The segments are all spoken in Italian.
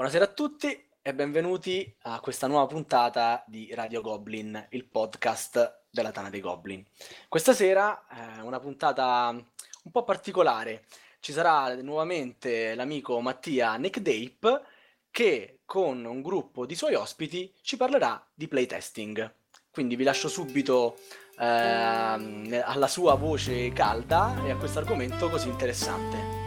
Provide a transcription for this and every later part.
Buonasera a tutti e benvenuti a questa nuova puntata di Radio Goblin, il podcast della Tana dei Goblin. Questa sera è eh, una puntata un po' particolare. Ci sarà nuovamente l'amico Mattia Neckdape che con un gruppo di suoi ospiti ci parlerà di playtesting. Quindi vi lascio subito eh, alla sua voce calda e a questo argomento così interessante.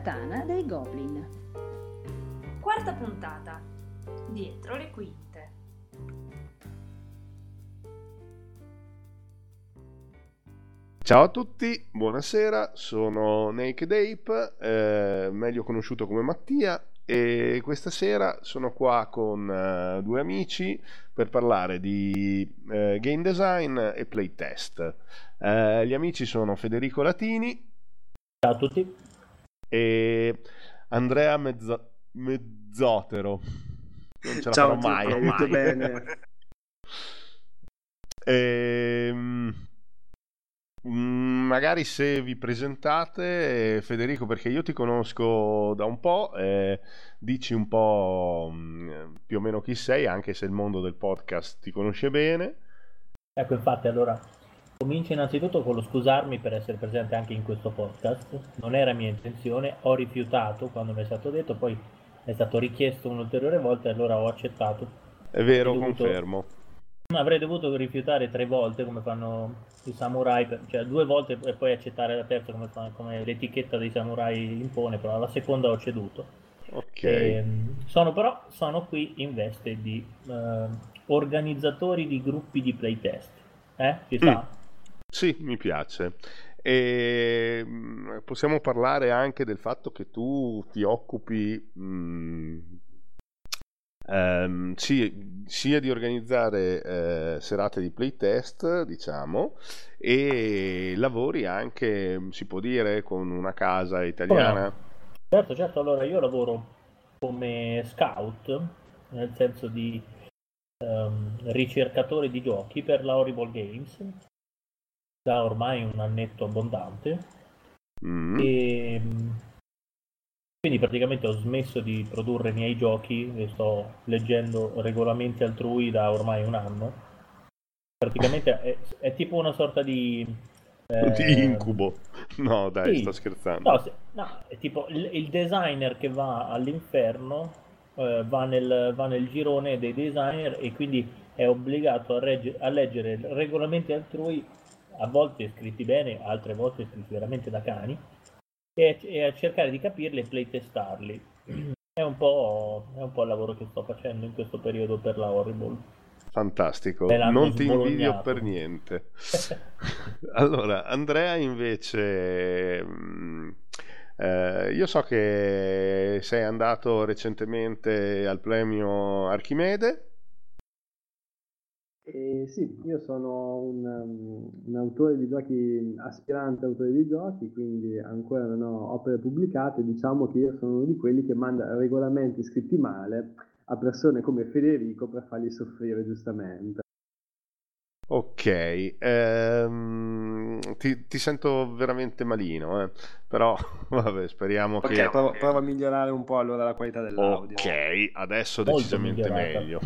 Tana dei Goblin. Quarta puntata. Dietro le quinte. Ciao a tutti, buonasera, sono Naked Ape, eh, meglio conosciuto come Mattia e questa sera sono qua con uh, due amici per parlare di uh, game design e playtest. Uh, gli amici sono Federico Latini. Ciao a tutti. E Andrea Mezzo- Mezzotero. Non ce la Ciao farò mai. mai. bene. e, ehm, mm, magari se vi presentate, Federico, perché io ti conosco da un po', eh, dici un po' mm, più o meno chi sei, anche se il mondo del podcast ti conosce bene. Ecco, infatti, allora Comincio innanzitutto con lo scusarmi per essere presente anche in questo podcast. Non era mia intenzione, ho rifiutato quando mi è stato detto, poi è stato richiesto un'ulteriore volta e allora ho accettato. È vero, dovuto... confermo. Avrei dovuto rifiutare tre volte come fanno i samurai, cioè due volte e poi accettare la terza come, come l'etichetta dei samurai impone, però alla seconda ho ceduto. Ok. E, ehm, sono però sono qui in veste di uh, organizzatori di gruppi di playtest. Eh? Ci sta? Mm. Sì, mi piace. E mm, possiamo parlare anche del fatto che tu ti occupi mh, mm, ehm, sì, sia di organizzare eh, serate di playtest, diciamo, e lavori anche, si può dire, con una casa italiana. Certo, certo, allora io lavoro come scout, nel senso di um, ricercatore di giochi per la Horrible Games da ormai un annetto abbondante mm. e quindi praticamente ho smesso di produrre i miei giochi e sto leggendo regolamenti altrui da ormai un anno praticamente è, è tipo una sorta di eh, di incubo no dai sì. sto scherzando no, se, no, è tipo il, il, designer che va all'inferno eh, va, nel, va nel girone dei designer e quindi è obbligato a, regge, a leggere regolamenti altrui a volte scritti bene, altre volte scritti veramente da cani, e, e a cercare di capirli e playtestarli. È un, po', è un po' il lavoro che sto facendo in questo periodo per la Horrible. Fantastico, non ti invidio per niente. allora, Andrea invece... Mm, eh, io so che sei andato recentemente al premio Archimede eh, sì, io sono un, um, un, autore di giochi, aspirante autore di giochi, quindi ancora non ho opere pubblicate. Diciamo che io sono uno di quelli che manda regolamenti scritti male a persone come Federico per farli soffrire giustamente. Ok, ehm, ti, ti, sento veramente malino, eh? però vabbè, speriamo okay, che... Prova, prova, a migliorare un po' allora la qualità dell'audio. Ok, adesso decisamente meglio.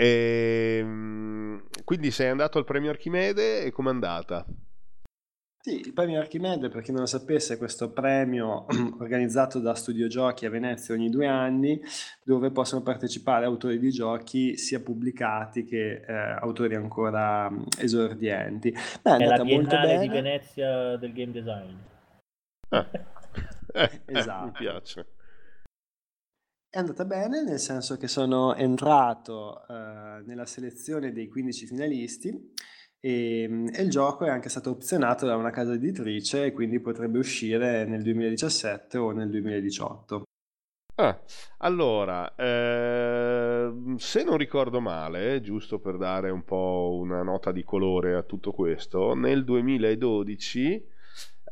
E, ehm, quindi sei andato al premio Archimede e com'è andata? Sì, il premio Archimede, per chi non lo sapesse, è questo premio organizzato da Studio Giochi a Venezia ogni due anni, dove possono partecipare autori di giochi sia pubblicati che eh, autori ancora esordienti. Beh, è, è la Biennale di Venezia del game design. Ah. Eh, esatto. mi piace. È andata bene, nel senso che sono entrato eh, nella selezione dei 15 finalisti e, ehm, e il gioco è anche stato opzionato da una casa editrice e quindi potrebbe uscire nel 2017 o nel 2018. Ah, allora, eh, se non ricordo male, giusto per dare un po' una nota di colore a tutto questo, nel 2012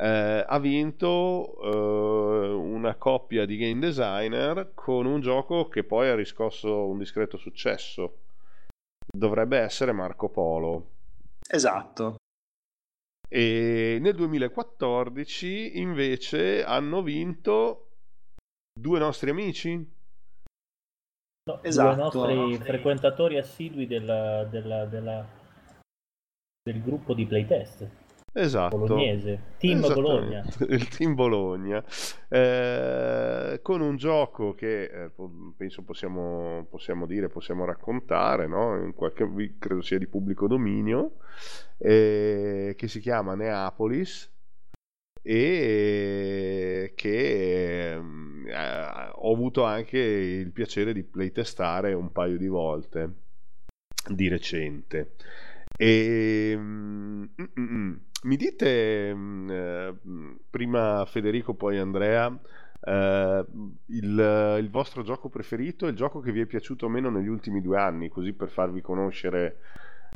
eh, ha vinto eh, una coppia di game designer con un gioco che poi ha riscosso un discreto successo. Dovrebbe essere Marco Polo. Esatto. E nel 2014 invece hanno vinto due nostri amici. No, Esatto. Due nostri frequentatori assidui della- della- della- del gruppo di playtest Esatto. bolognese, Team Bologna. Il Team Bologna. Eh, con un gioco che eh, penso possiamo, possiamo dire, possiamo raccontare, no? In qualche, credo sia di pubblico dominio, eh, che si chiama Neapolis e che ehm, eh, ho avuto anche il piacere di playtestare un paio di volte di recente. E mm, mm, mm, mi dite mm, eh, mm, prima Federico, poi Andrea, eh, il, il vostro gioco preferito e il gioco che vi è piaciuto meno negli ultimi due anni, così per farvi conoscere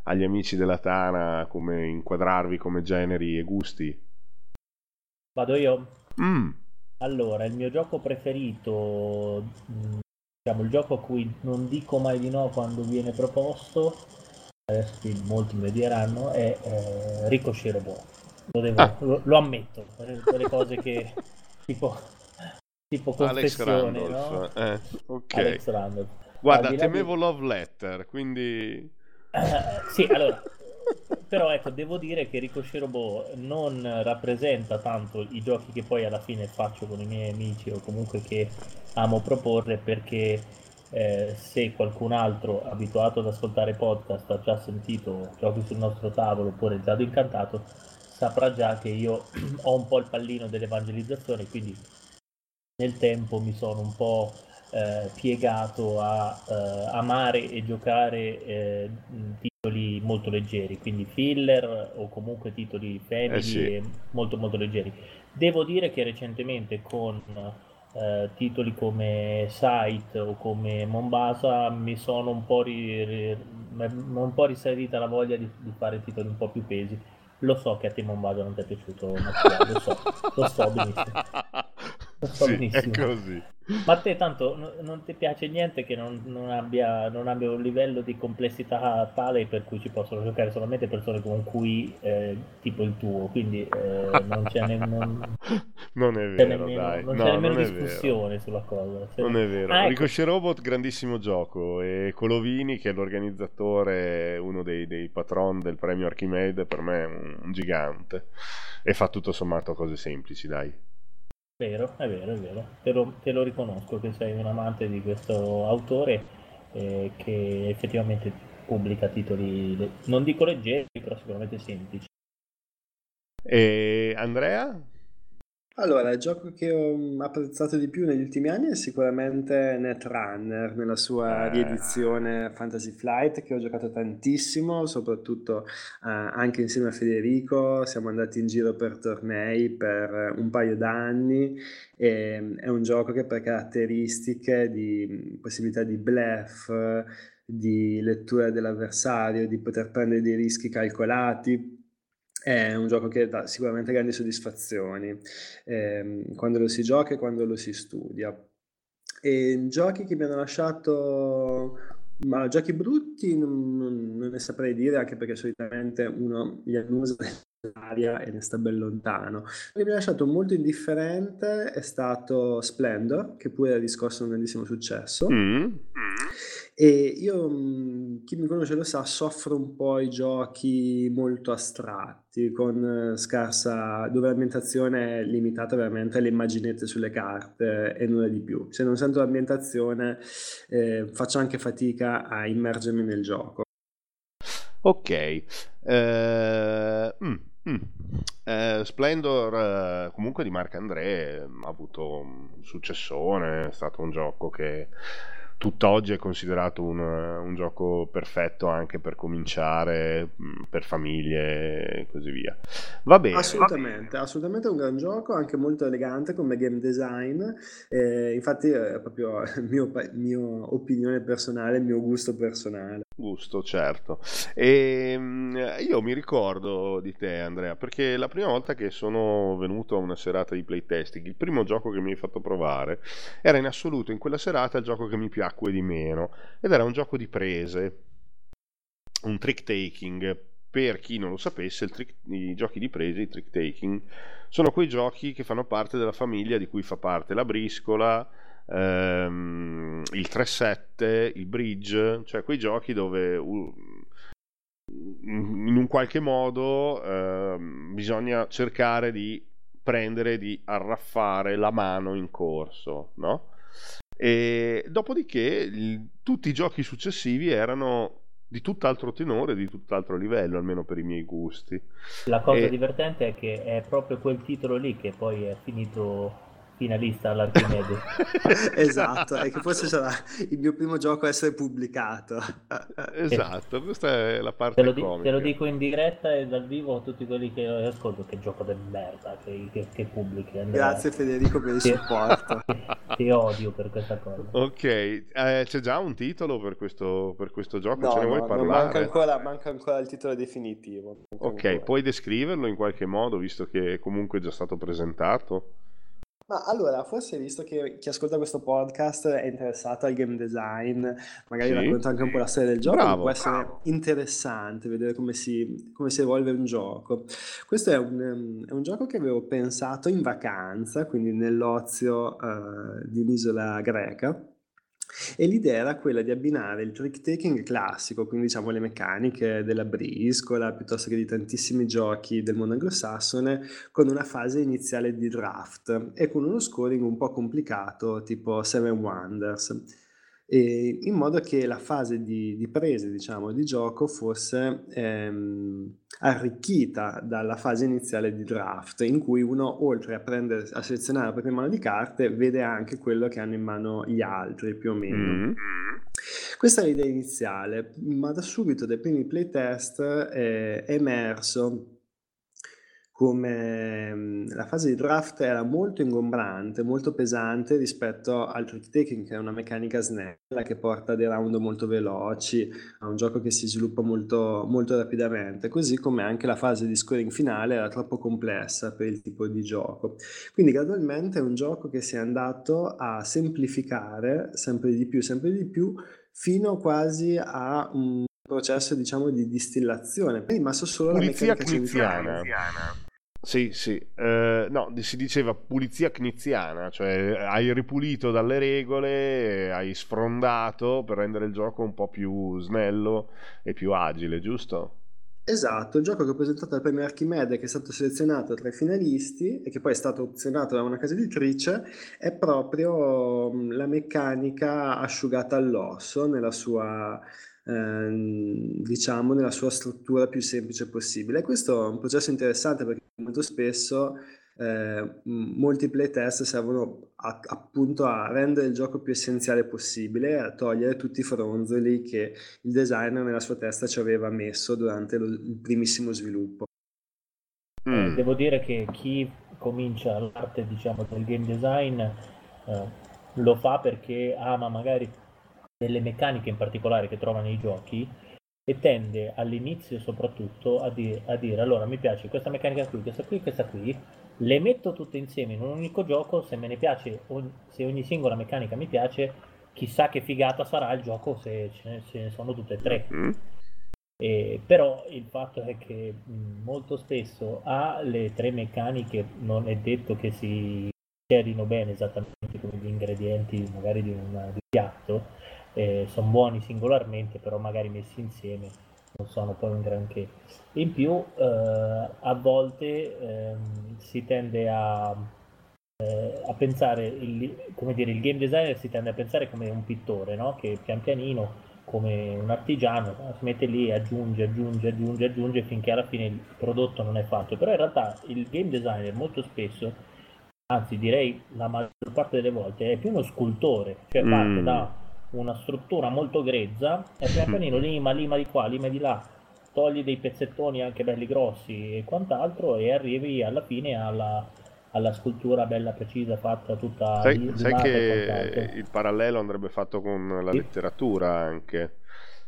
agli amici della Tana come inquadrarvi come generi e gusti. Vado io. Mm, Allora, il mio gioco preferito, mh, diciamo il gioco a cui non dico mai di no quando viene proposto, adesso qui molti me lo diranno, è eh, Ricochet Robot. Lo, devo- Ah. lo, lo ammetto, per quelle cose che tipo, tipo Alex confessione, no? Randolph. eh, ok. Alex Randolph. Guarda, Al di là di- temevo Love Letter, quindi... Eh, sì, allora, però ecco, devo dire che Ricochet Robot non rappresenta tanto i giochi che poi alla fine faccio con i miei amici o comunque che amo proporre perché eh, se qualcun altro abituato ad ascoltare podcast ha già sentito giochi sul nostro tavolo oppure il dado incantato saprà già che io ho un po' il pallino dell'evangelizzazione quindi nel tempo mi sono un po' eh, piegato a eh, amare e giocare eh, titoli molto leggeri, quindi filler o comunque titoli family Eh sì. e molto molto leggeri. Devo dire che recentemente con eh, titoli come Sight o come Mombasa mi sono un po', ri- ri- un po' risalita la voglia di, di fare titoli un po' più pesi. Lo so che a te Mombasa non ti è piaciuto, Mattia, lo so, lo so benissimo. So sì, è così. Ma a te tanto no- non ti piace niente che non, non abbia, non abbia un livello di complessità tale per cui ci possono giocare solamente persone con cui eh, tipo il tuo, quindi eh, non c'è, non- è vero, nemmeno, dai. non No, c'è nemmeno non è vero. discussione sulla cosa. Cioè- Non è vero. Ah, ecco. Ricochet Robot, grandissimo gioco. E Colovini, che è l'organizzatore, uno dei, dei patron del premio Archimede, per me è un, un gigante. E fa tutto sommato cose semplici, dai. Vero, è vero, è vero. Te lo, te lo riconosco che sei un amante di questo autore eh, che effettivamente pubblica titoli, non dico leggeri, però sicuramente semplici. E Andrea? Allora, il gioco che ho mm, apprezzato di più negli ultimi anni è sicuramente Netrunner, nella sua Eh. riedizione Fantasy Flight, che ho giocato tantissimo, soprattutto eh, anche insieme a Federico. Siamo andati in giro per tornei per un paio d'anni. E, è un gioco che per caratteristiche di mm, possibilità di bluff, di lettura dell'avversario, di poter prendere dei rischi calcolati. È un gioco che dà sicuramente grandi soddisfazioni ehm, quando lo si gioca e quando lo si studia. E giochi che mi hanno lasciato, ma giochi brutti non, non- non ne saprei dire, anche perché solitamente uno li annusa nell'aria e ne sta ben lontano. Quello che mi ha lasciato molto indifferente è stato Splendor, che pure ha riscosso un grandissimo successo. Mm? E io, mh, chi mi conosce lo sa, soffro un po' i giochi molto astratti, con eh, scarsa, dove l'ambientazione è limitata veramente alle immaginette sulle carte e nulla di più. Se non sento l'ambientazione, eh, faccio anche fatica a immergermi nel gioco. Ok. Eh, mm, mm. Eh, Splendor, eh, comunque di Marc André, ha avuto un successone, è stato un gioco che tutt'oggi è considerato un, un, gioco perfetto anche per cominciare, mm, per famiglie e così via. Va bene. Assolutamente, assolutamente un gran gioco, anche molto elegante come game design. Eh, infatti è proprio mio, mio opinione personale, il mio gusto personale. Gusto, certo. E ehm, io mi ricordo di te, Andrea, perché la prima volta che sono venuto a una serata di playtesting, il primo gioco che mi hai fatto provare era in assoluto in quella serata il gioco che mi piacque di meno ed era un gioco di prese, un trick taking. Per chi non lo sapesse, trick, i giochi di prese, i trick taking, sono quei giochi che fanno parte della famiglia di cui fa parte la briscola, ehm, il 3-7, il bridge, cioè quei giochi dove uh, in un qualche modo eh, bisogna cercare di prendere, di arraffare la mano in corso, no? E dopodiché il, tutti i giochi successivi erano di tutt'altro tenore, di tutt'altro livello, almeno per i miei gusti. La cosa e... divertente è che è proprio quel titolo lì che poi è finito finalista all'Archimede. esatto, e che forse sarà il mio primo gioco a essere pubblicato. esatto, questa è la parte te lo, di, te lo dico in diretta e dal vivo a tutti quelli che ascolto che gioco del merda che, che, che pubblichi. Andrea. Grazie Federico per il supporto. Ti odio per questa cosa. Ok, eh, c'è già un titolo per questo, per questo gioco? No, Ce ne no, vuoi parlare? Manca ancora, manca ancora, il titolo definitivo. Ok, ancora. puoi descriverlo in qualche modo, visto che comunque è già stato presentato? Ma allora, forse visto che chi ascolta questo podcast è interessato al game design, magari Sì. racconta anche un po' la storia del gioco, Bravo, può essere bravo. interessante vedere come si, come si evolve un gioco. Questo è un, ehm, è un gioco che avevo pensato in vacanza, quindi nell'ozio eh, di un'isola greca. E l'idea era quella di abbinare il trick taking classico, quindi diciamo le meccaniche della briscola, piuttosto che di tantissimi giochi del mondo anglosassone, con una fase iniziale di draft e con uno scoring un po' complicato, tipo Seven Wonders. E in modo che la fase di, di presa, diciamo, di gioco fosse ehm, arricchita dalla fase iniziale di draft, in cui uno, oltre a, prendere, a selezionare la propria mano di carte, vede anche quello che hanno in mano gli altri, più o meno. Mm. Questa è l'idea iniziale, ma da subito dai primi playtest eh, è emerso come mh, la fase di draft era molto ingombrante, molto pesante rispetto al trick taking, che è una meccanica snella che porta dei round molto veloci, a un gioco che si sviluppa molto, molto rapidamente, così come anche la fase di scoring finale era troppo complessa per il tipo di gioco. Quindi gradualmente è un gioco che si è andato a semplificare sempre di più, sempre di più, fino quasi a un processo diciamo di distillazione. È rimasto solo Pulizia la meccanica kniziana. centrale. Sì, sì, Eh, no, si diceva pulizia kniziana, cioè hai ripulito dalle regole, hai sfrondato per rendere il gioco un po' più snello e più agile, giusto? Esatto, il gioco che ho presentato al premio Archimede, che è stato selezionato tra i finalisti e che poi è stato opzionato da una casa editrice, è proprio la meccanica asciugata all'osso nella sua, ehm, diciamo, nella sua struttura più semplice possibile. E questo è un processo interessante perché molto spesso eh, molti playtest servono a- appunto a rendere il gioco più essenziale possibile, a togliere tutti i fronzoli che il designer nella sua testa ci aveva messo durante lo- il primissimo sviluppo. Eh, Mm. devo dire che chi comincia l'arte, diciamo, del game design eh, lo fa perché ama magari delle meccaniche in particolare che trova nei giochi e tende all'inizio soprattutto a, di- a dire allora mi piace questa meccanica qui, questa qui, questa qui, le metto tutte insieme in un unico gioco, se me ne piace, se ogni singola meccanica mi piace, chissà che figata sarà il gioco se ce ne, ce ne sono tutte e tre. Mm. Eh, però il fatto è che molto spesso ha le tre meccaniche, non è detto che si cerino bene esattamente come gli ingredienti magari di un, di un piatto, sono buoni singolarmente, però magari messi insieme non sono poi un granché. In più, eh, a volte ehm, si tende a, eh, a pensare, il, come dire, il game designer si tende a pensare come un pittore, no? che pian pianino come un artigiano, si mette lì, aggiunge, aggiunge, aggiunge, aggiunge finché alla fine il prodotto non è fatto. Però in realtà il game designer molto spesso, anzi direi la maggior parte delle volte, è più uno scultore, cioè parte Mm. da una struttura molto grezza e pian pianino lima, lima di qua, lima di là, togli dei pezzettoni anche belli grossi e quant'altro e arrivi alla fine alla, alla scultura bella precisa fatta tutta Sai, sai che il parallelo andrebbe fatto con la Sì. letteratura anche,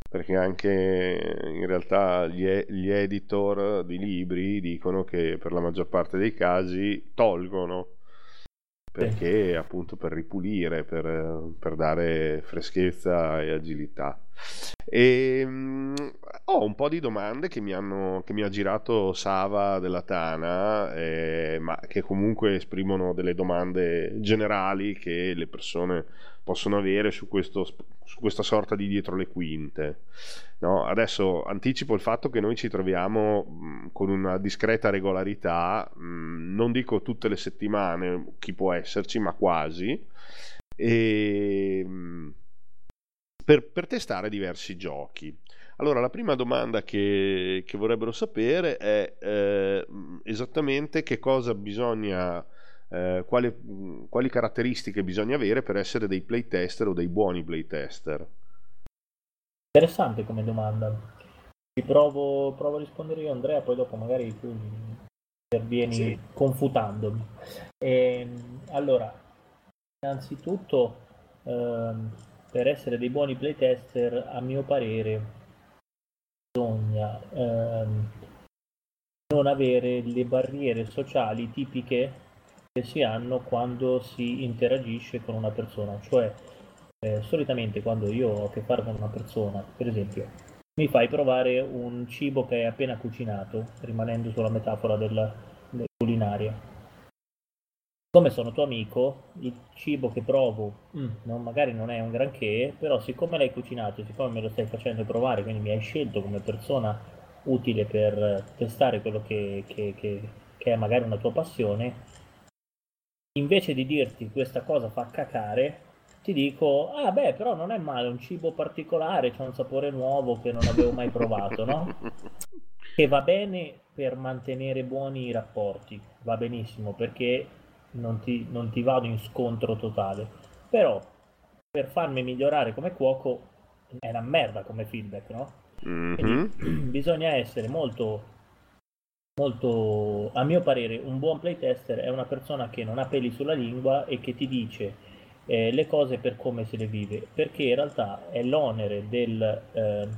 perché anche in realtà gli, e- gli editor di libri dicono che per la maggior parte dei casi tolgono, perché appunto per ripulire, per, per dare freschezza e agilità. E, mm, ho un po' di domande che mi, hanno, che mi ha girato Sava della Tana, eh, ma che comunque esprimono delle domande generali che le persone possono avere su, questo, su questa sorta di dietro le quinte. No, adesso anticipo il fatto che noi ci troviamo mh, con una discreta regolarità, mh, non dico tutte le settimane, chi può esserci, ma quasi, e, mh, per, per testare diversi giochi. Allora, la prima domanda che, che vorrebbero sapere è eh, esattamente che cosa bisogna, eh, quali, mh, quali caratteristiche bisogna avere per essere dei playtester o dei buoni playtester. Interessante come domanda. Ci provo, provo a rispondere io, Andrea, poi dopo magari tu intervieni Sì. confutandomi. Ehm, allora, innanzitutto, ehm, per essere dei buoni playtester, a mio parere, bisogna ehm, non avere le barriere sociali tipiche che si hanno quando si interagisce con una persona, cioè eh, solitamente quando io ho a che fare con una persona, per esempio, mi fai provare un cibo che hai appena cucinato, rimanendo sulla metafora della, della culinaria. Come sono tuo amico, il cibo che provo mm, non- magari non è un granché, però siccome l'hai cucinato, siccome me lo stai facendo provare, quindi mi hai scelto come persona utile per testare quello che, che- che- che è magari una tua passione, invece di dirti questa cosa fa cacare, ti dico, ah beh, però non è male, è un cibo particolare, c'è un sapore nuovo che non avevo mai provato, no? Che va bene per mantenere buoni i rapporti, va benissimo, perché non ti, non ti vado in scontro totale. Però, per farmi migliorare come cuoco, è una merda come feedback, no? Mhm. Quindi bisogna essere molto, molto, a mio parere, un buon playtester è una persona che non ha peli sulla lingua e che ti dice eh, le cose per come se le vive, perché in realtà è l'onere del, eh,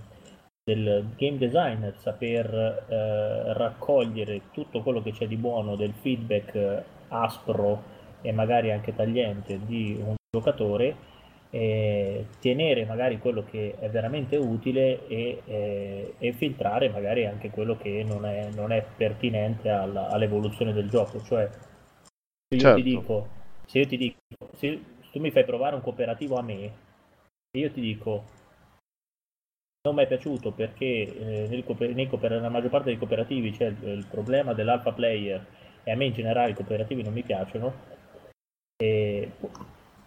del game designer saper eh, raccogliere tutto quello che c'è di buono del feedback eh, aspro e magari anche tagliente di un giocatore e tenere magari quello che è veramente utile e, e- e filtrare magari anche quello che non è, non è pertinente alla- all'evoluzione del gioco. Cioè, se io Certo. ti dico, se io ti dico, se tu mi fai provare un cooperativo a me, e io ti dico non mi è piaciuto perché eh, nel cooper- nella maggior parte dei cooperativi c'è il, il problema dell'alpha player e a me in generale i cooperativi non mi piacciono e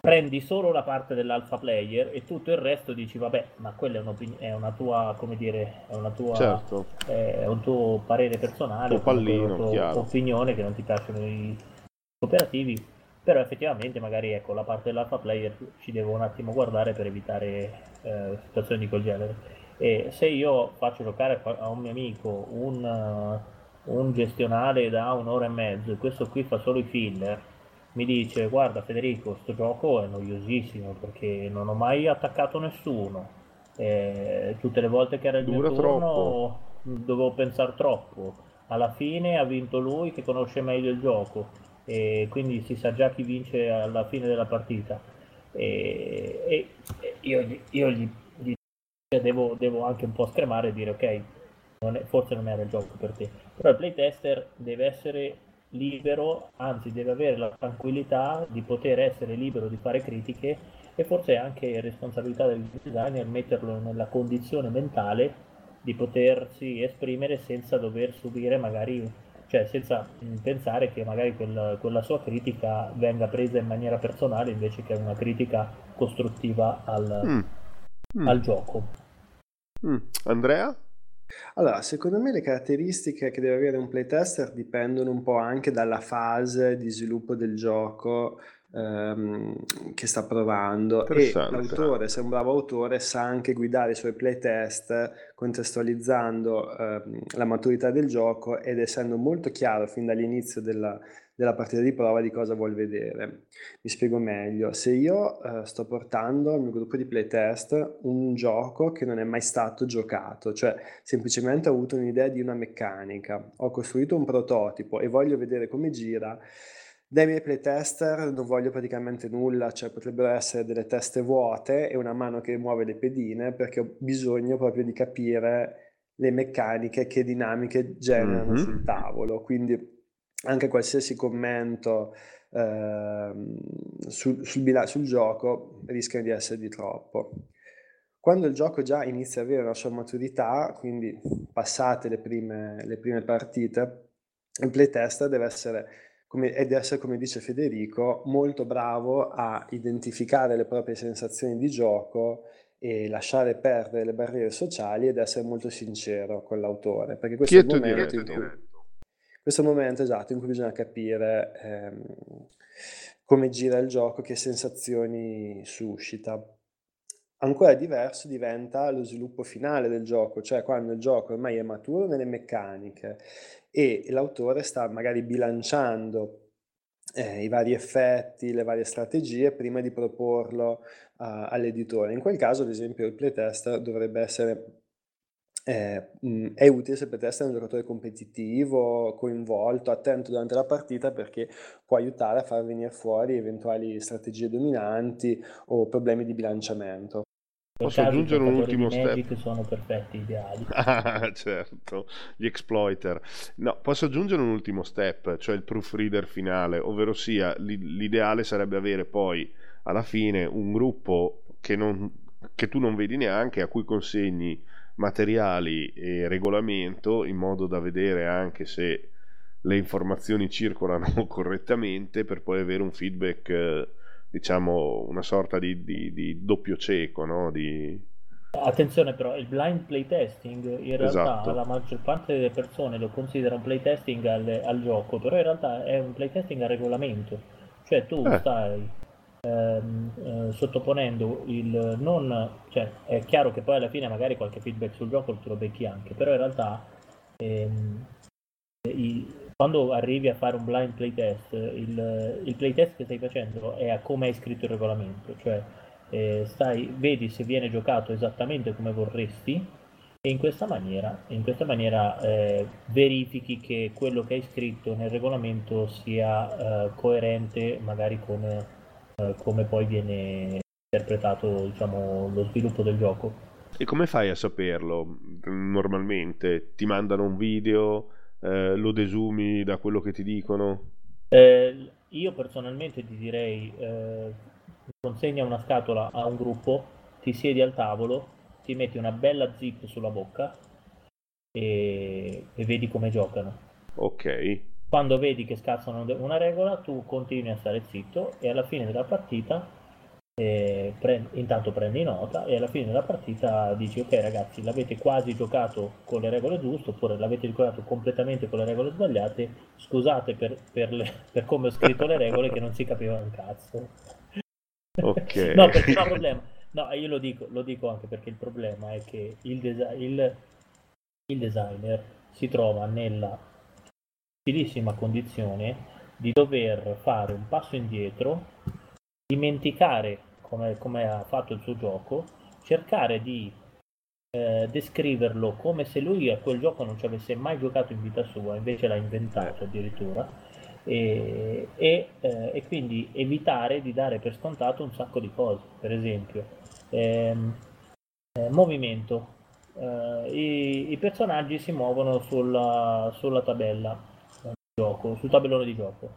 prendi solo la parte dell'alpha player e tutto il resto dici vabbè ma quella è, è una tua come dire è una tua Certo. è un tuo parere personale Tuo pallino, una tua opinione che non ti piacciono i cooperativi. Però effettivamente magari ecco la parte dell'alpha player ci devo un attimo guardare per evitare eh, situazioni di quel genere. E se io faccio giocare a un mio amico un, un gestionale da un'ora e mezzo e questo qui fa solo i filler mi dice guarda Federico sto gioco è noiosissimo perché non ho mai attaccato nessuno. Eh, tutte le volte che era il Dura mio turno troppo. dovevo pensare troppo. Alla fine ha vinto lui che conosce meglio il gioco e quindi si sa già chi vince alla fine della partita. E, e- e io, gli- io gli, gli- devo, devo anche un po' scremare e dire ok non è- forse non era il gioco per te. Però il playtester deve essere libero anzi deve avere la tranquillità di poter essere libero di fare critiche e forse è anche responsabilità del designer metterlo nella condizione mentale di potersi esprimere senza dover subire magari cioè senza mh, pensare che magari quella, quella sua critica venga presa in maniera personale invece che una critica costruttiva al, Mm. Mm. al gioco. Mm. Andrea? Allora, secondo me le caratteristiche che deve avere un playtester dipendono un po' anche dalla fase di sviluppo del gioco ehm, che sta provando. E l'autore, se è un bravo autore, sa anche guidare i suoi playtest contestualizzando ehm, la maturità del gioco ed essendo molto chiaro fin dall'inizio della, della partita di prova di cosa vuol vedere. Mi spiego meglio. Se io eh, sto portando al mio gruppo di playtest un gioco che non è mai stato giocato, cioè semplicemente ho avuto un'idea di una meccanica, ho costruito un prototipo e voglio vedere come gira, dai miei playtester non voglio praticamente nulla, cioè potrebbero essere delle teste vuote e una mano che muove le pedine perché ho bisogno proprio di capire le meccaniche che dinamiche generano mm-hmm. sul tavolo. Quindi anche qualsiasi commento eh, sul, sul, sul, gioco rischia di essere di troppo. Quando il gioco già inizia ad avere la sua maturità, quindi passate le prime, le prime partite, il playtester deve essere, come, deve essere, come dice Federico, molto bravo a identificare le proprie sensazioni di gioco e lasciare perdere le barriere sociali ed essere molto sincero con l'autore. Perché questo è il momento in cui questo momento esatto in cui bisogna capire ehm, come gira il gioco, che sensazioni suscita. Ancora diverso diventa lo sviluppo finale del gioco, cioè quando il gioco ormai è maturo nelle meccaniche e l'autore sta magari bilanciando eh, i vari effetti, le varie strategie prima di proporlo uh, all'editore. In quel caso, ad esempio, il playtest dovrebbe essere eh, mh, è utile se per te sei un giocatore competitivo, coinvolto, attento durante la partita perché può aiutare a far venire fuori eventuali strategie dominanti o problemi di bilanciamento. Posso aggiungere un ultimo step? sono perfetti, ideali. Ah, certo, gli exploiter. No, posso aggiungere un ultimo step, cioè il proofreader finale, ovvero sia l'ideale sarebbe avere poi alla fine un gruppo che, non, che tu non vedi neanche, a cui consegni materiali e regolamento in modo da vedere anche se le informazioni circolano correttamente per poi avere un feedback, eh, diciamo, una sorta di, di, di doppio cieco, no? di... Attenzione però, il blind playtesting in realtà esatto. la maggior parte delle persone lo considera un playtesting al, al gioco, però in realtà è un playtesting a regolamento, cioè tu eh. stai ehm, eh, sottoponendo il non, cioè è chiaro che poi alla fine magari qualche feedback sul gioco te lo becchi anche, però in realtà ehm, i, quando arrivi a fare un blind playtest, il, il playtest che stai facendo è a come hai scritto il regolamento, cioè eh, stai, vedi se viene giocato esattamente come vorresti e in questa maniera, in questa maniera eh, verifichi che quello che hai scritto nel regolamento sia eh, coerente magari con eh, come poi viene interpretato diciamo, lo sviluppo del gioco. E come fai a saperlo? Normalmente ti mandano un video, eh, lo desumi da quello che ti dicono? Eh, io personalmente ti direi eh, consegna una scatola a un gruppo, ti siedi al tavolo, ti metti una bella zip sulla bocca e, e vedi come giocano. Ok quando vedi che scassano una regola tu continui a stare zitto e alla fine della partita eh, prendi, intanto prendi nota e alla fine della partita dici ok ragazzi l'avete quasi giocato con le regole giuste oppure l'avete giocato completamente con le regole sbagliate scusate per, per, le, per come ho scritto le regole che non si capiva un cazzo. Ok. No perché no problema. No io lo dico, lo dico anche perché il problema è che il, desi- il, il designer si trova nella difficilissima condizione di dover fare un passo indietro, dimenticare come, come ha fatto il suo gioco, cercare di eh, descriverlo come se lui a quel gioco non ci avesse mai giocato in vita sua, invece l'ha inventato addirittura, e, e, eh, e quindi evitare di dare per scontato un sacco di cose, per esempio ehm, eh, movimento. Uh, i, i, personaggi si muovono sulla, sulla tabella gioco, sul tabellone di gioco.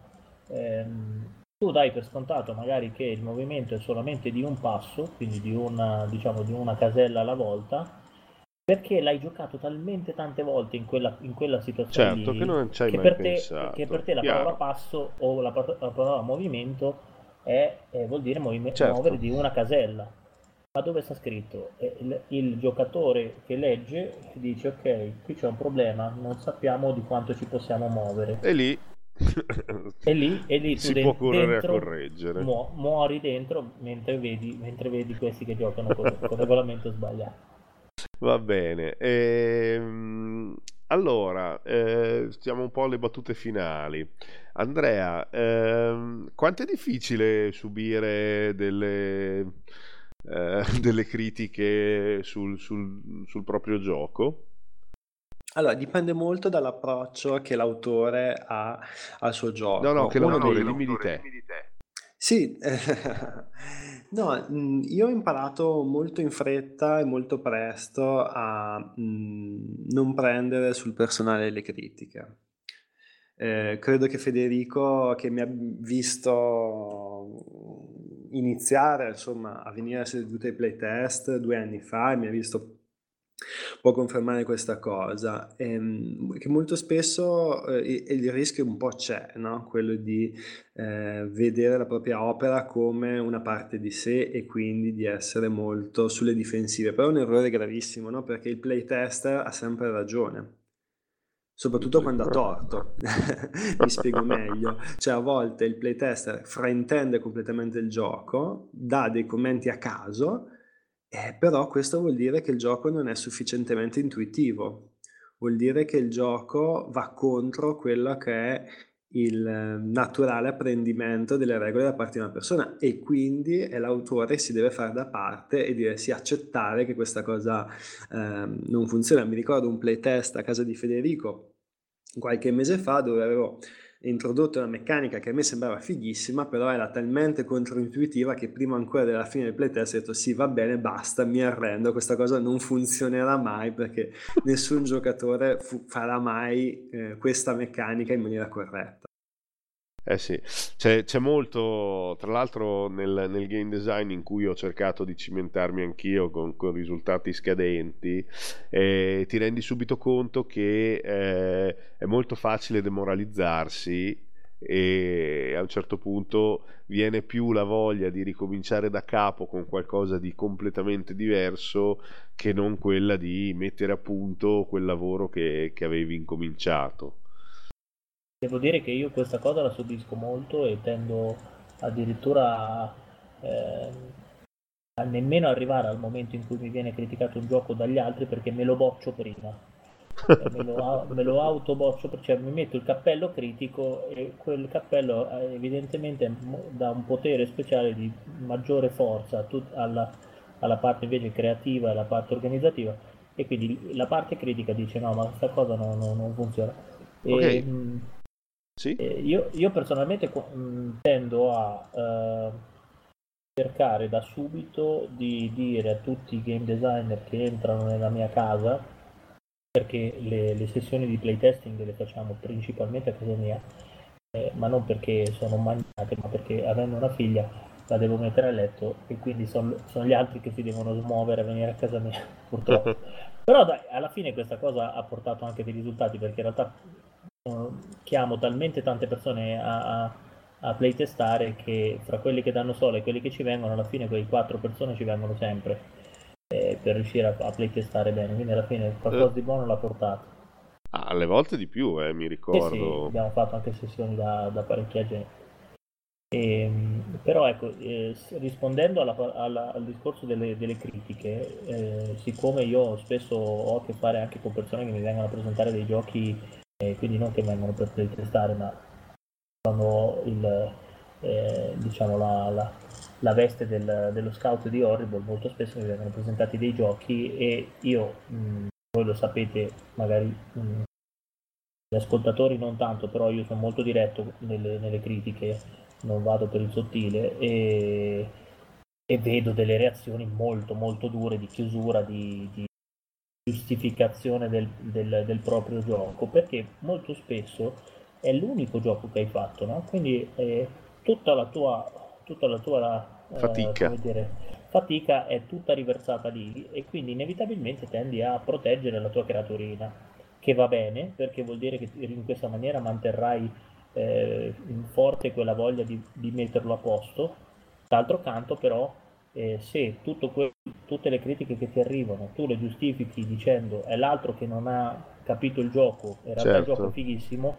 Ehm, tu dai per scontato magari che il movimento è solamente di un passo, quindi di una, diciamo, di una casella alla volta, perché l'hai giocato talmente tante volte in quella, in quella situazione certo, lì, che non ci hai che mai per pensato. Te, che per te la Chiaro. parola passo o la, la parola movimento è, è, vuol dire movime, certo. muovere di una casella ma dove sta scritto? Il, il, giocatore che legge dice ok, qui c'è un problema, non sappiamo di quanto ci possiamo muovere. E lì e lì, e lì tu si de- può correre dentro a correggere. mu- muori dentro mentre vedi, mentre vedi questi che giocano con, con regolamento sbagliato. Va bene. Ehm, allora, eh, stiamo un po' alle battute finali. Andrea, ehm, quanto è difficile subire delle, eh, delle critiche sul, sul- sul proprio gioco? Allora, dipende molto dall'approccio che l'autore ha al suo gioco. No, no, che l'autore, dimmi di te. Sì, no, mh, io ho imparato molto in fretta e molto presto a mh, non prendere sul personale le critiche. Eh, credo che Federico, che mi ha visto iniziare, insomma, a venire seduto ai playtest due anni fa e mi ha visto può confermare questa cosa, ehm, che molto spesso eh, il rischio un po' c'è, no? Quello di eh, vedere la propria opera come una parte di sé e quindi di essere molto sulle difensive, però è un errore gravissimo, no? Perché il playtester ha sempre ragione. Soprattutto quando ha torto, mi spiego meglio. Cioè, a volte il playtester fraintende completamente il gioco, dà dei commenti a caso, eh, però questo vuol dire che il gioco non è sufficientemente intuitivo, vuol dire che il gioco va contro quello che è il eh, naturale apprendimento delle regole da parte di una persona e quindi è l'autore si deve fare da parte e dire sì, accettare che questa cosa ehm, non funziona. Mi ricordo un playtest a casa di Federico qualche mese fa dove avevo introdotto una meccanica che a me sembrava fighissima, però era talmente controintuitiva che prima ancora della fine del playtest ho detto sì, va bene, basta, mi arrendo, questa cosa non funzionerà mai perché nessun giocatore fu- farà mai eh, questa meccanica in maniera corretta. Eh sì, c'è, c'è molto, tra l'altro nel, nel game design in cui ho cercato di cimentarmi anch'io con, con risultati scadenti, eh, ti rendi subito conto che eh, è molto facile demoralizzarsi e a un certo punto viene più la voglia di ricominciare da capo con qualcosa di completamente diverso che non quella di mettere a punto quel lavoro che, che avevi incominciato. Devo dire che io questa cosa la subisco molto e tendo addirittura a, ehm, a nemmeno arrivare al momento in cui mi viene criticato un gioco dagli altri perché me lo boccio prima. Cioè, me, lo, me lo autoboccio, cioè mi metto il cappello critico e quel cappello eh, evidentemente dà un potere speciale di maggiore forza tut- alla, alla parte invece creativa e alla parte organizzativa e quindi la parte critica dice no ma questa cosa no- no- non funziona. E, Ok. mh, Sì? eh, io, io personalmente mh, tendo a eh, cercare da subito di dire a tutti i game designer che entrano nella mia casa, perché le, le sessioni di playtesting le facciamo principalmente a casa mia, eh, ma non perché sono magnate, ma perché avendo una figlia la devo mettere a letto e quindi son- sono gli altri che si devono smuovere a venire a casa mia, purtroppo. Però dai, alla fine questa cosa ha portato anche dei risultati, perché in realtà eh, chiamo talmente tante persone a, a, a playtestare che fra quelli che danno solo e quelli che ci vengono, alla fine quei quattro persone ci vengono sempre eh, per riuscire a, a playtestare bene. Quindi alla fine qualcosa di buono l'ha portato. Ah, alle volte di più, eh, mi Sì, sì, ricordo. abbiamo fatto anche sessioni da, da parecchia gente. Ehm, però ecco, eh, rispondendo alla alla- al discorso delle, delle critiche, eh, siccome io spesso ho a che fare anche con persone che mi vengono a presentare dei giochi, quindi non che vengono per playtestare, ma hanno il, eh, diciamo la, la- la veste del- dello scout di Horrible, molto spesso mi vengono presentati dei giochi e io, mh, voi lo sapete, magari mh, gli ascoltatori non tanto, però io sono molto diretto nelle, nelle critiche, non vado per il sottile e, e vedo delle reazioni molto molto dure di chiusura, di, di giustificazione del, del- del proprio gioco, perché molto spesso è l'unico gioco che hai fatto, no? Quindi eh, tutta la tua, tutta la tua eh, Fatica. come dire, fatica è tutta riversata lì e quindi inevitabilmente tendi a proteggere la tua creaturina, che va bene perché vuol dire che in questa maniera manterrai eh, forte quella voglia di, di metterlo a posto. D'altro canto, però, eh, se que- tutte le critiche che ti arrivano tu le giustifichi dicendo è l'altro che non ha capito il gioco, in realtà il Certo. gioco è fighissimo,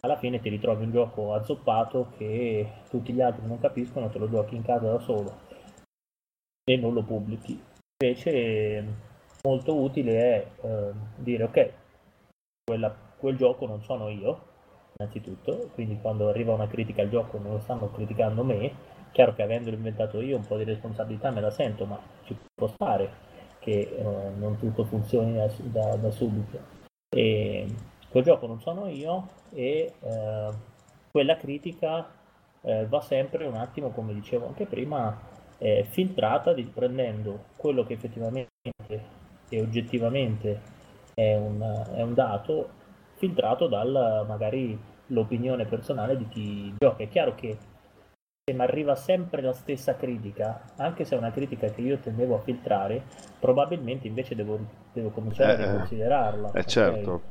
alla fine ti ritrovi un gioco azzoppato che tutti gli altri non capiscono, te lo giochi in casa da solo e non lo pubblichi. Invece molto utile è eh, dire ok, quella, quel gioco non sono io, innanzitutto, quindi quando arriva una critica al gioco non lo stanno criticando me, chiaro che avendolo inventato io un po' di responsabilità me la sento, ma ci può stare che eh, non tutto funzioni da, da, da subito. E quel gioco non sono io e eh, quella critica eh, va sempre un attimo, come dicevo anche prima, eh, filtrata di, prendendo quello che effettivamente e oggettivamente è un, è un dato, filtrato dal magari l'opinione personale di chi gioca. È chiaro che mi arriva sempre la stessa critica, anche se è una critica che io tendevo a filtrare, probabilmente invece devo, devo cominciare Eh, a riconsiderarla. Eh ok? certo.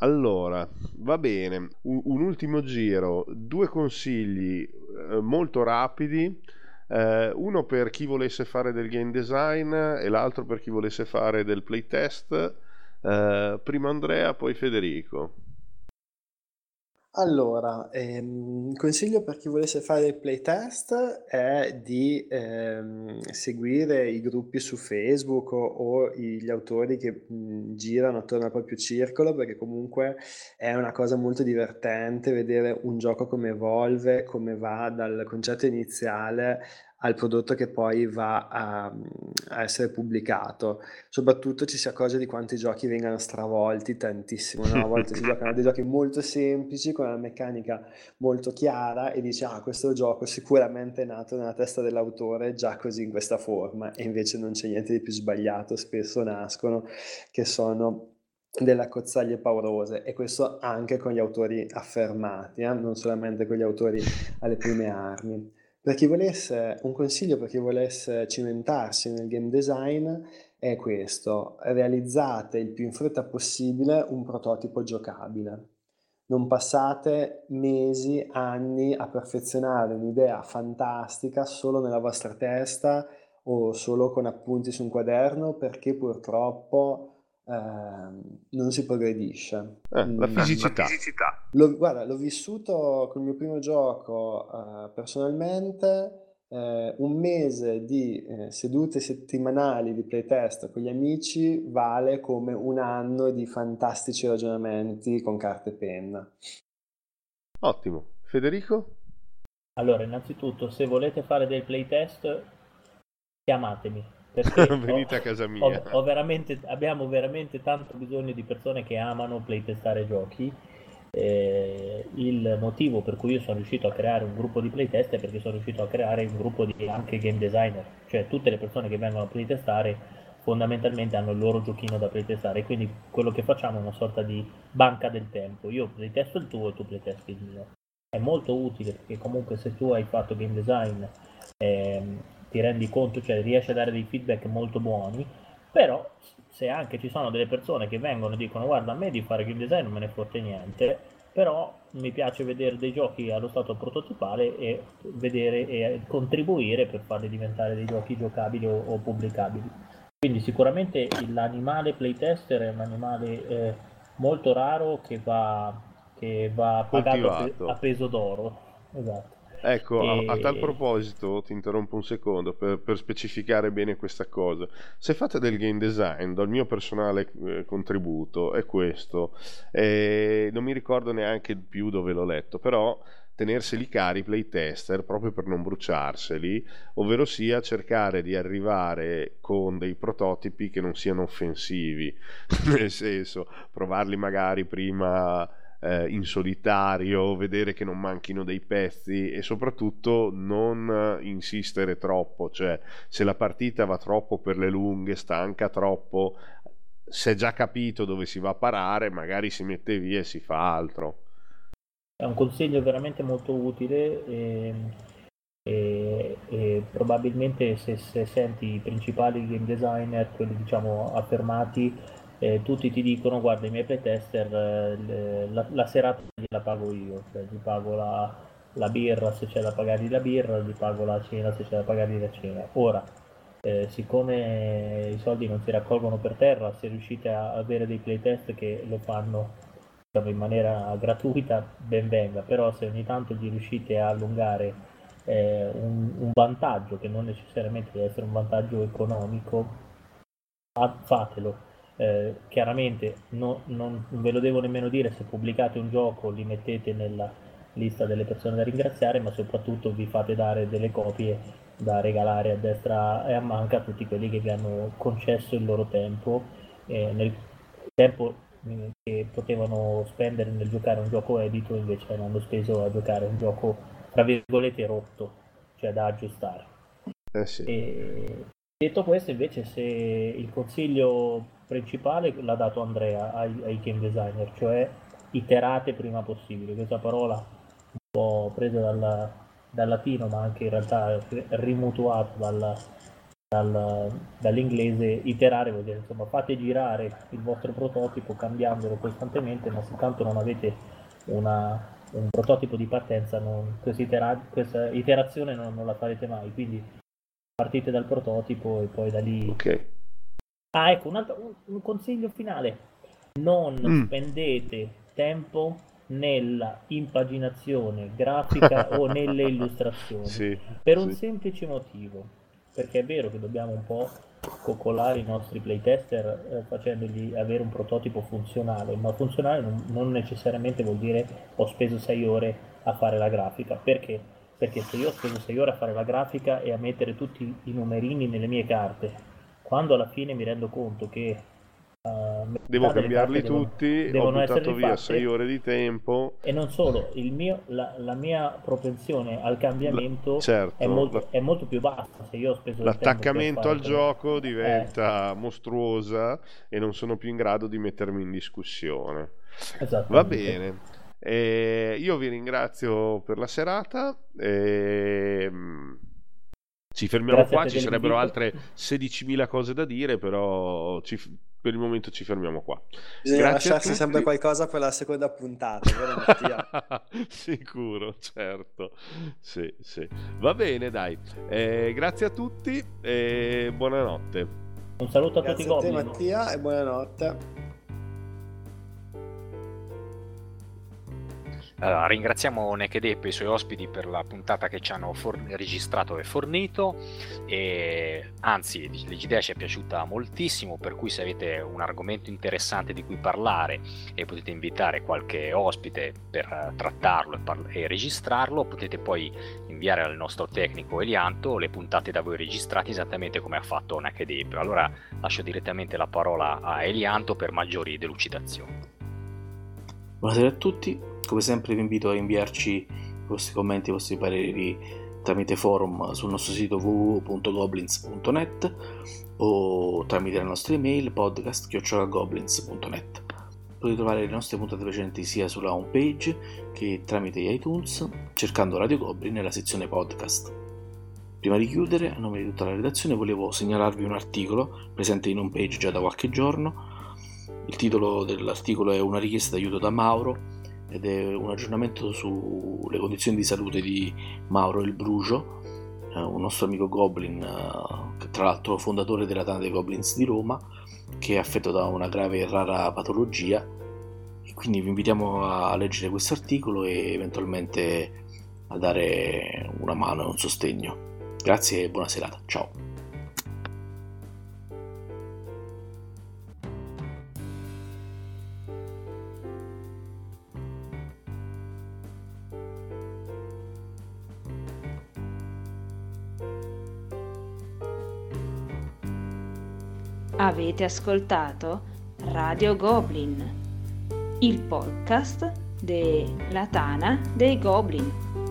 Allora, va bene, un, un ultimo giro, due consigli eh, molto rapidi, eh, uno per chi volesse fare del game design e l'altro per chi volesse fare del playtest. Eh, prima Andrea, poi Federico. Allora, ehm, consiglio per chi volesse fare il playtest è di ehm, seguire i gruppi su Facebook o, o gli autori che mh, girano attorno al proprio circolo, perché comunque è una cosa molto divertente vedere un gioco come evolve, come va dal concetto iniziale al prodotto che poi va a, a essere pubblicato. Soprattutto ci si accorge di quanto i giochi vengano stravolti tantissimo, no? A volte si giocano dei giochi molto semplici con una meccanica molto chiara e dici ah questo gioco sicuramente è nato nella testa dell'autore già così in questa forma e invece non c'è niente di più sbagliato, spesso nascono che sono delle accozzaglie paurose e questo anche con gli autori affermati, eh? Non solamente con gli autori alle prime armi. Per chi volesse, un consiglio per chi volesse cimentarsi nel game design è questo, realizzate il più in fretta possibile un prototipo giocabile. Non passate mesi, anni a perfezionare un'idea fantastica solo nella vostra testa o solo con appunti su un quaderno perché purtroppo non si progredisce. Eh, la Mm, fisicità. L'ho, guarda, l'ho vissuto col mio primo gioco eh, personalmente, eh, un mese di eh, sedute settimanali di playtest con gli amici vale come un anno di fantastici ragionamenti con carta e penna. Ottimo. Federico? Allora, innanzitutto, se volete fare del playtest, chiamatemi. Venite ho- a casa ho- mia. ho veramente- abbiamo veramente tanto bisogno di persone che amano playtestare giochi. Eh, il motivo per cui io sono riuscito a creare un gruppo di playtest è perché sono riuscito a creare un gruppo di anche game designer, cioè tutte le persone che vengono a playtestare fondamentalmente hanno il loro giochino da playtestare, quindi quello che facciamo è una sorta di banca del tempo. Io playtesto il tuo e tu playtesti il mio. È molto utile perché comunque se tu hai fatto game design ehm, ti rendi conto, cioè riesci a dare dei feedback molto buoni, però se anche ci sono delle persone che vengono e dicono guarda a me di fare game design non me ne fotte niente, però mi piace vedere dei giochi allo stato prototipale e vedere e contribuire per farli diventare dei giochi giocabili o, o pubblicabili. Quindi sicuramente l'animale playtester è un animale eh, molto raro che va, che va pagato a peso d'oro. Esatto. Ecco, a, a tal E- proposito, ti interrompo un secondo per, per specificare bene questa cosa. Se fate del game design, dal mio personale eh, contributo, è questo. Eh, non mi ricordo neanche più dove l'ho letto, però tenerseli cari i playtester proprio per non bruciarseli, ovvero sia cercare di arrivare con dei prototipi che non siano offensivi, nel senso provarli magari prima eh, in solitario, vedere che non manchino dei pezzi e soprattutto non insistere troppo, cioè se la partita va troppo per le lunghe, stanca troppo, si è già capito dove si va a parare, magari si mette via e si fa altro. È un consiglio veramente molto utile e, e- e probabilmente se, se senti i principali game designer, quelli diciamo affermati, eh, tutti ti dicono guarda i miei playtester eh, la, la serata gliela pago io, cioè gli pago la, la birra se c'è da pagargli la birra, gli pago la cena se c'è da pagargli la cena. Ora, eh, siccome i soldi non si raccolgono per terra, se riuscite a avere dei playtest che lo fanno diciamo, in maniera gratuita, ben venga, però se ogni tanto gli riuscite a allungare eh, un, un, vantaggio, che non necessariamente deve essere un vantaggio economico, fatelo. Eh, chiaramente no, non, ve lo devo nemmeno dire se pubblicate un gioco, li mettete nella lista delle persone da ringraziare, ma soprattutto vi fate dare delle copie da regalare a destra e a manca a tutti quelli che vi hanno concesso il loro tempo, eh, nel tempo che potevano spendere nel giocare un gioco edito invece l'hanno speso a giocare un gioco tra virgolette rotto, cioè da aggiustare. Eh sì. e, detto questo invece se il consiglio principale l'ha dato Andrea ai, ai game designer, cioè iterate prima possibile, questa parola un po' presa dal, dal latino ma anche in realtà rimutuata dal, dal, dall'inglese iterare vuol dire insomma fate girare il vostro prototipo cambiandolo costantemente ma se tanto non avete una, un prototipo di partenza non, questa, itera, questa, iterazione non, non, la farete mai. Quindi partite dal prototipo e poi da lì ok ah ecco un, altro, un, un consiglio finale non mm. spendete tempo nella impaginazione grafica o nelle illustrazioni sì, per un sì. semplice motivo perché è vero che dobbiamo un po' coccolare i nostri playtester eh, facendogli avere un prototipo funzionale, ma funzionale non, non, necessariamente vuol dire ho speso 6 ore a fare la grafica, perché? Perché se io ho speso 6 ore a fare la grafica e a mettere tutti i numerini nelle mie carte, quando alla fine mi rendo conto che Uh, devo cambiarli tutti, devono, ho buttato via 6 ore di tempo. E non solo, mio, la, la, mia propensione al cambiamento la, certo, è, molto, la, è, molto, più bassa. Se io ho speso L'attaccamento al gioco diventa eh. mostruosa e non sono più in grado di mettermi in discussione. Va bene. Eh, io vi ringrazio per la serata. Eh, ci fermiamo Grazie qua, ci sarebbero altre 16.000 cose da dire, però ci, per il momento ci fermiamo qua. Bisogna Grazie lasciarsi sempre qualcosa per la seconda puntata, vero Mattia? Sicuro, certo. Sì, sì. Va bene, dai. Eh, grazie a tutti e buonanotte. Un saluto a grazie tutti a te, Mattia, e buonanotte. Ringraziamo Nekedep e i suoi ospiti per la puntata che ci hanno for- registrato e fornito. E anzi l'idea ci è piaciuta moltissimo per cui se avete un argomento interessante di cui parlare e potete invitare qualche ospite per trattarlo e, par- e registrarlo potete poi inviare al nostro tecnico Elianto le puntate da voi registrate esattamente come ha fatto Nekedep allora lascio direttamente la parola a Elianto per maggiori delucidazioni. Buonasera a tutti come sempre vi invito a inviarci i vostri commenti, i vostri pareri tramite forum sul nostro sito www.goblins.net o tramite la nostra email podcast.goblins.net. Potete trovare le nostre puntate precedenti sia sulla home page che tramite iTunes cercando Radio Goblin nella sezione podcast. Prima di chiudere, a nome di tutta la redazione, volevo segnalarvi un articolo presente in home page già da qualche giorno. Il titolo dell'articolo è Una richiesta d'aiuto da Mauro ed è un aggiornamento sulle condizioni di salute di Mauro Il Brugio, eh, un nostro amico Goblin, eh, tra l'altro fondatore della Tana dei Goblins di Roma, che è affetto da una grave e rara patologia. E quindi vi invitiamo a leggere questo articolo e eventualmente a dare una mano e un sostegno. Grazie e buona serata. Ciao. Avete ascoltato Radio Goblin, il podcast della Tana dei Goblin.